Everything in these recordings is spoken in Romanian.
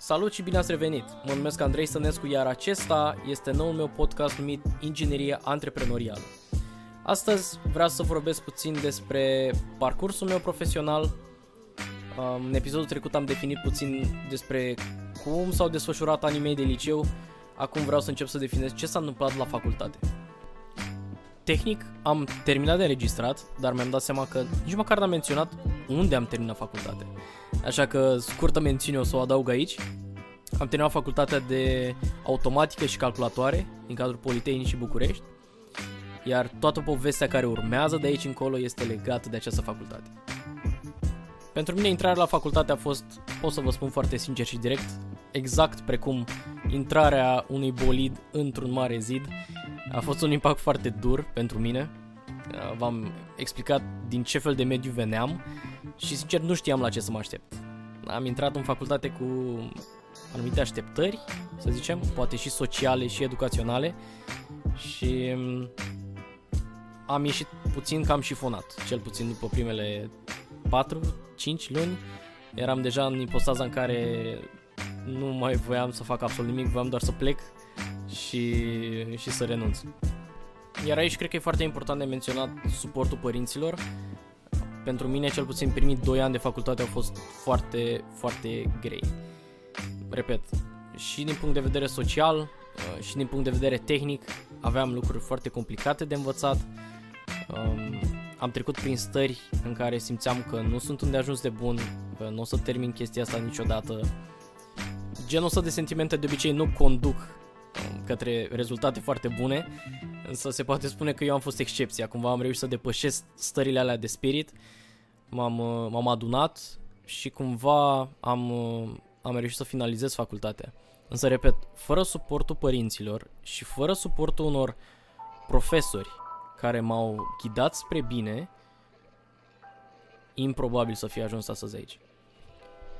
Salut și bine ați revenit! Mă numesc Andrei Stănescu, iar acesta este noul meu podcast numit Inginerie Antreprenorială. Astăzi vreau să vorbesc puțin despre parcursul meu profesional. În episodul trecut am definit puțin despre cum s-au desfășurat anii mei de liceu. Acum vreau să încep să definez ce s-a întâmplat la facultate. Tehnic am terminat de înregistrat, dar mi-am dat seama că nici măcar n-am menționat unde am terminat facultate. Așa că scurtă mențiune o să o adaug aici. Am terminat facultatea de automatică și calculatoare din cadrul Politehnicii București. Iar toată povestea care urmează de aici încolo este legată de această facultate. Pentru mine intrarea la facultate a fost, pot să vă spun foarte sincer și direct, exact precum intrarea unui bolid într-un mare zid. A fost un impact foarte dur pentru mine. V-am explicat din ce fel de mediu veneam și sincer nu știam la ce să mă aștept. Am intrat în facultate cu anumite așteptări, să zicem, poate și sociale și educaționale și mm, am ieșit puțin cam șifonat, cel puțin după primele 4-5 luni. Eram deja în ipostaza în care nu mai voiam să fac absolut nimic, voiam doar să plec și, și să renunț. Iar aici cred că e foarte important de menționat suportul părinților. Pentru mine, cel puțin primii 2 ani de facultate au fost foarte, foarte grei. Repet, și din punct de vedere social, uh, și din punct de vedere tehnic, aveam lucruri foarte complicate de învățat. Um, am trecut prin stări în care simțeam că nu sunt unde ajuns de bun, că nu o să termin chestia asta niciodată. Genul ăsta de sentimente de obicei nu conduc um, către rezultate foarte bune, însă se poate spune că eu am fost excepția, cumva am reușit să depășesc stările alea de spirit, m-am, uh, m-am adunat și cumva am, uh, am reușit să finalizez facultatea. Însă, repet, fără suportul părinților și fără suportul unor profesori care m-au ghidat spre bine, improbabil să fie ajuns astăzi aici.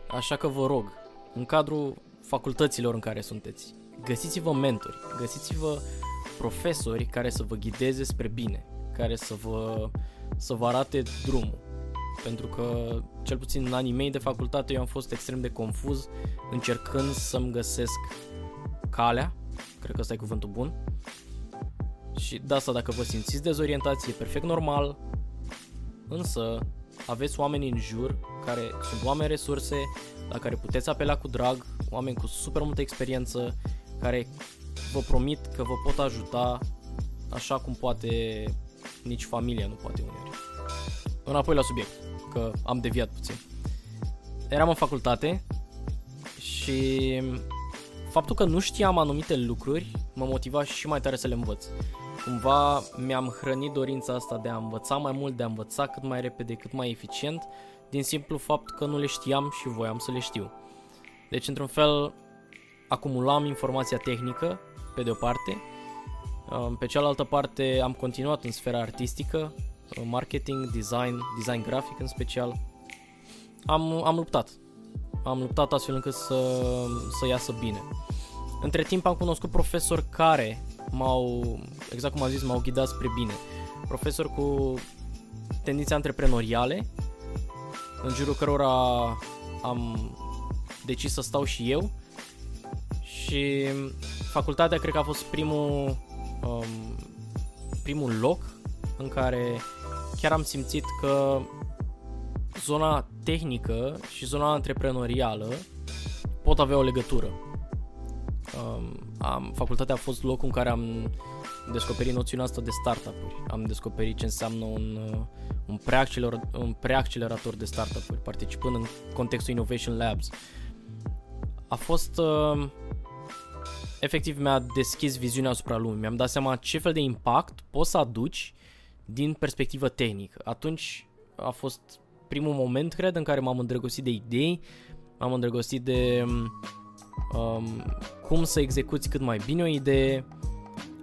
Așa că vă rog, în cadrul facultăților în care sunteți, găsiți-vă mentori, găsiți-vă profesori care să vă ghideze spre bine, care să vă, să vă arate drumul. Pentru că, cel puțin în anii mei de facultate, eu am fost extrem de confuz încercând să-mi găsesc calea, cred că ăsta e cuvântul bun, și de asta dacă vă simțiți dezorientați e perfect normal, însă aveți oameni în jur care sunt oameni resurse, la care puteți apela cu drag, oameni cu super multă experiență, care vă promit că vă pot ajuta așa cum poate nici familia nu poate uneori. Înapoi la subiect, că am deviat puțin. Eram în facultate și faptul că nu știam anumite lucruri mă motiva și mai tare să le învăț. Cumva mi-am hrănit dorința asta de a învăța mai mult, de a învăța cât mai repede, cât mai eficient, din simplu fapt că nu le știam și voiam să le știu. Deci, într-un fel, acumulam informația tehnică, pe de o parte, pe cealaltă parte am continuat în sfera artistică, marketing, design, design grafic în special. Am, am luptat. Am luptat astfel încât să, să iasă bine. Între timp am cunoscut profesori care m-au, exact cum am zis, m-au ghidat spre bine. Profesori cu tendințe antreprenoriale, în jurul cărora am decis să stau și eu și facultatea cred că a fost primul um, primul loc în care chiar am simțit că zona tehnică și zona antreprenorială pot avea o legătură. Um, am, facultatea a fost locul în care am descoperit noțiunea asta de startup-uri. Am descoperit ce înseamnă un, uh, un, preaccelerator, un preaccelerator de startup-uri, participând în contextul Innovation Labs. A fost... Uh, efectiv mi-a deschis viziunea asupra lumii. Mi-am dat seama ce fel de impact poți să aduci din perspectivă tehnică. Atunci a fost primul moment, cred, în care m-am îndrăgostit de idei, m-am îndrăgostit de um, cum să execuți cât mai bine o idee,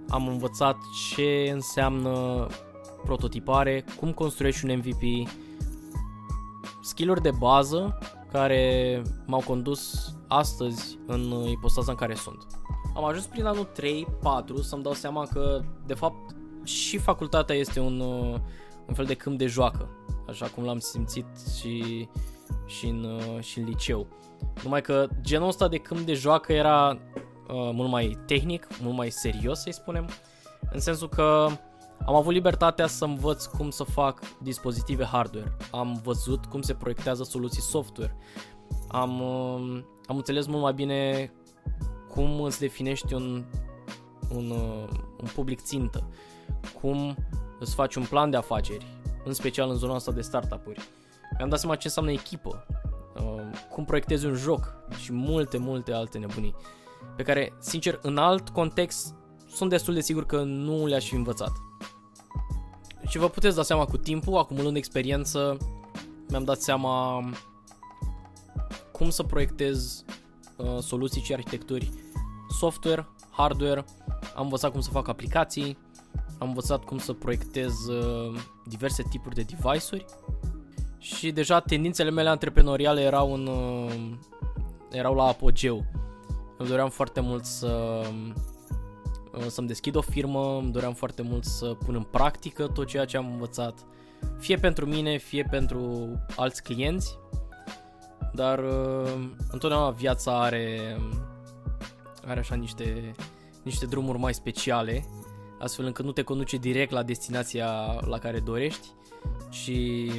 am învățat ce înseamnă prototipare, cum construiești un MVP, skill de bază care m-au condus astăzi în ipostaza în care sunt. Am ajuns prin anul 3-4 să-mi dau seama că, de fapt, și facultatea este un, un fel de câmp de joacă, așa cum l-am simțit și și în, uh, și în liceu. Numai că genul ăsta de câmp de joacă era uh, mult mai tehnic, mult mai serios, să-i spunem, în sensul că am avut libertatea să învăț cum să fac dispozitive hardware. Am văzut cum se proiectează soluții software. Am, uh, am înțeles mult mai bine cum îți definești un, un, uh, un public țintă, cum îți faci un plan de afaceri, în special în zona asta de startup-uri. Mi-am dat seama ce înseamnă echipă, uh, cum proiectezi un joc și multe, multe alte nebunii pe care, sincer, în alt context sunt destul de sigur că nu le-aș fi învățat. Și vă puteți da seama cu timpul, acumulând experiență, mi-am dat seama cum să proiectez uh, soluții și arhitecturi software, hardware, am învățat cum să fac aplicații, am învățat cum să proiectez uh, diverse tipuri de device-uri și deja tendințele mele antreprenoriale erau, în, uh, erau la apogeu. Îmi doream foarte mult să uh, să-mi deschid o firmă, îmi doream foarte mult să pun în practică tot ceea ce am învățat, fie pentru mine, fie pentru alți clienți, dar uh, întotdeauna viața are, are așa niște, niște drumuri mai speciale, astfel încât nu te conduce direct la destinația la care dorești, și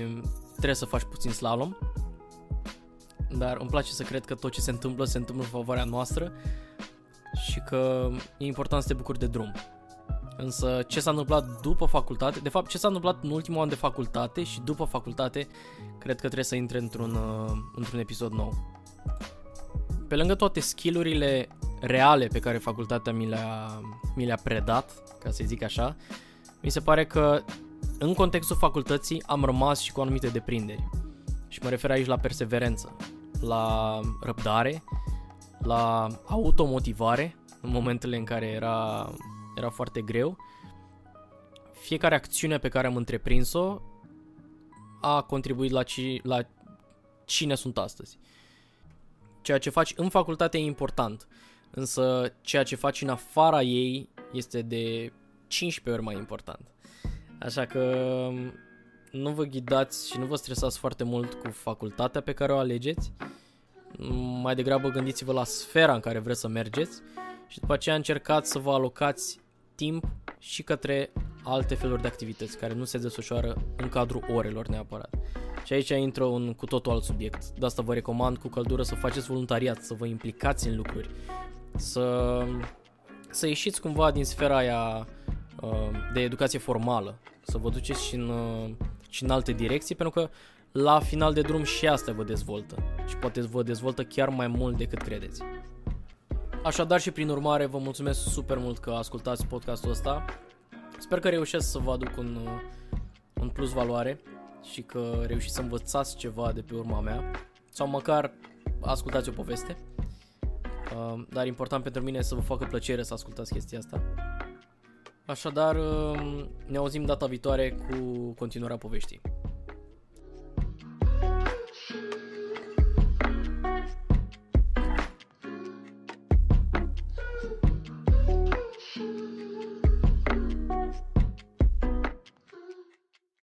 trebuie să faci puțin slalom. Dar îmi place să cred că tot ce se întâmplă, se întâmplă în favoarea noastră și că e important să te bucuri de drum. Însă ce s-a întâmplat după facultate, de fapt ce s-a întâmplat în ultimul an de facultate și după facultate, cred că trebuie să intre într-un, uh, într-un episod nou. Pe lângă toate skillurile reale pe care facultatea mi le-a, mi le-a predat, ca să zic așa, mi se pare că în contextul facultății am rămas și cu anumite deprinderi. Și mă refer aici la perseverență, la răbdare, la automotivare în momentele în care era, era foarte greu. Fiecare acțiune pe care am întreprins-o a contribuit la, ci, la cine sunt astăzi. Ceea ce faci în facultate e important, însă ceea ce faci în afara ei este de 15 ori mai important. Așa că um, nu vă ghidați și nu vă stresați foarte mult cu facultatea pe care o alegeți. Mai degrabă gândiți-vă la sfera în care vreți să mergeți și după aceea încercați să vă alocați timp și către alte feluri de activități care nu se desfășoară în cadrul orelor neapărat. Și aici intră un cu totul alt subiect. De asta vă recomand cu căldură să faceți voluntariat, să vă implicați în lucruri, să, să ieșiți cumva din sfera aia Uh, de educație formală, să vă duceți și în, uh, și în alte direcții, pentru că la final de drum și asta vă dezvoltă și poate vă dezvoltă chiar mai mult decât credeți. Așadar și prin urmare vă mulțumesc super mult că ascultați podcastul ăsta. Sper că reușesc să vă aduc un, uh, un plus valoare și că reușiți să învățați ceva de pe urma mea sau măcar ascultați o poveste. Dar important pentru mine să vă facă plăcere să ascultați chestia asta. Așadar, um, ne auzim data viitoare cu continuarea poveștii.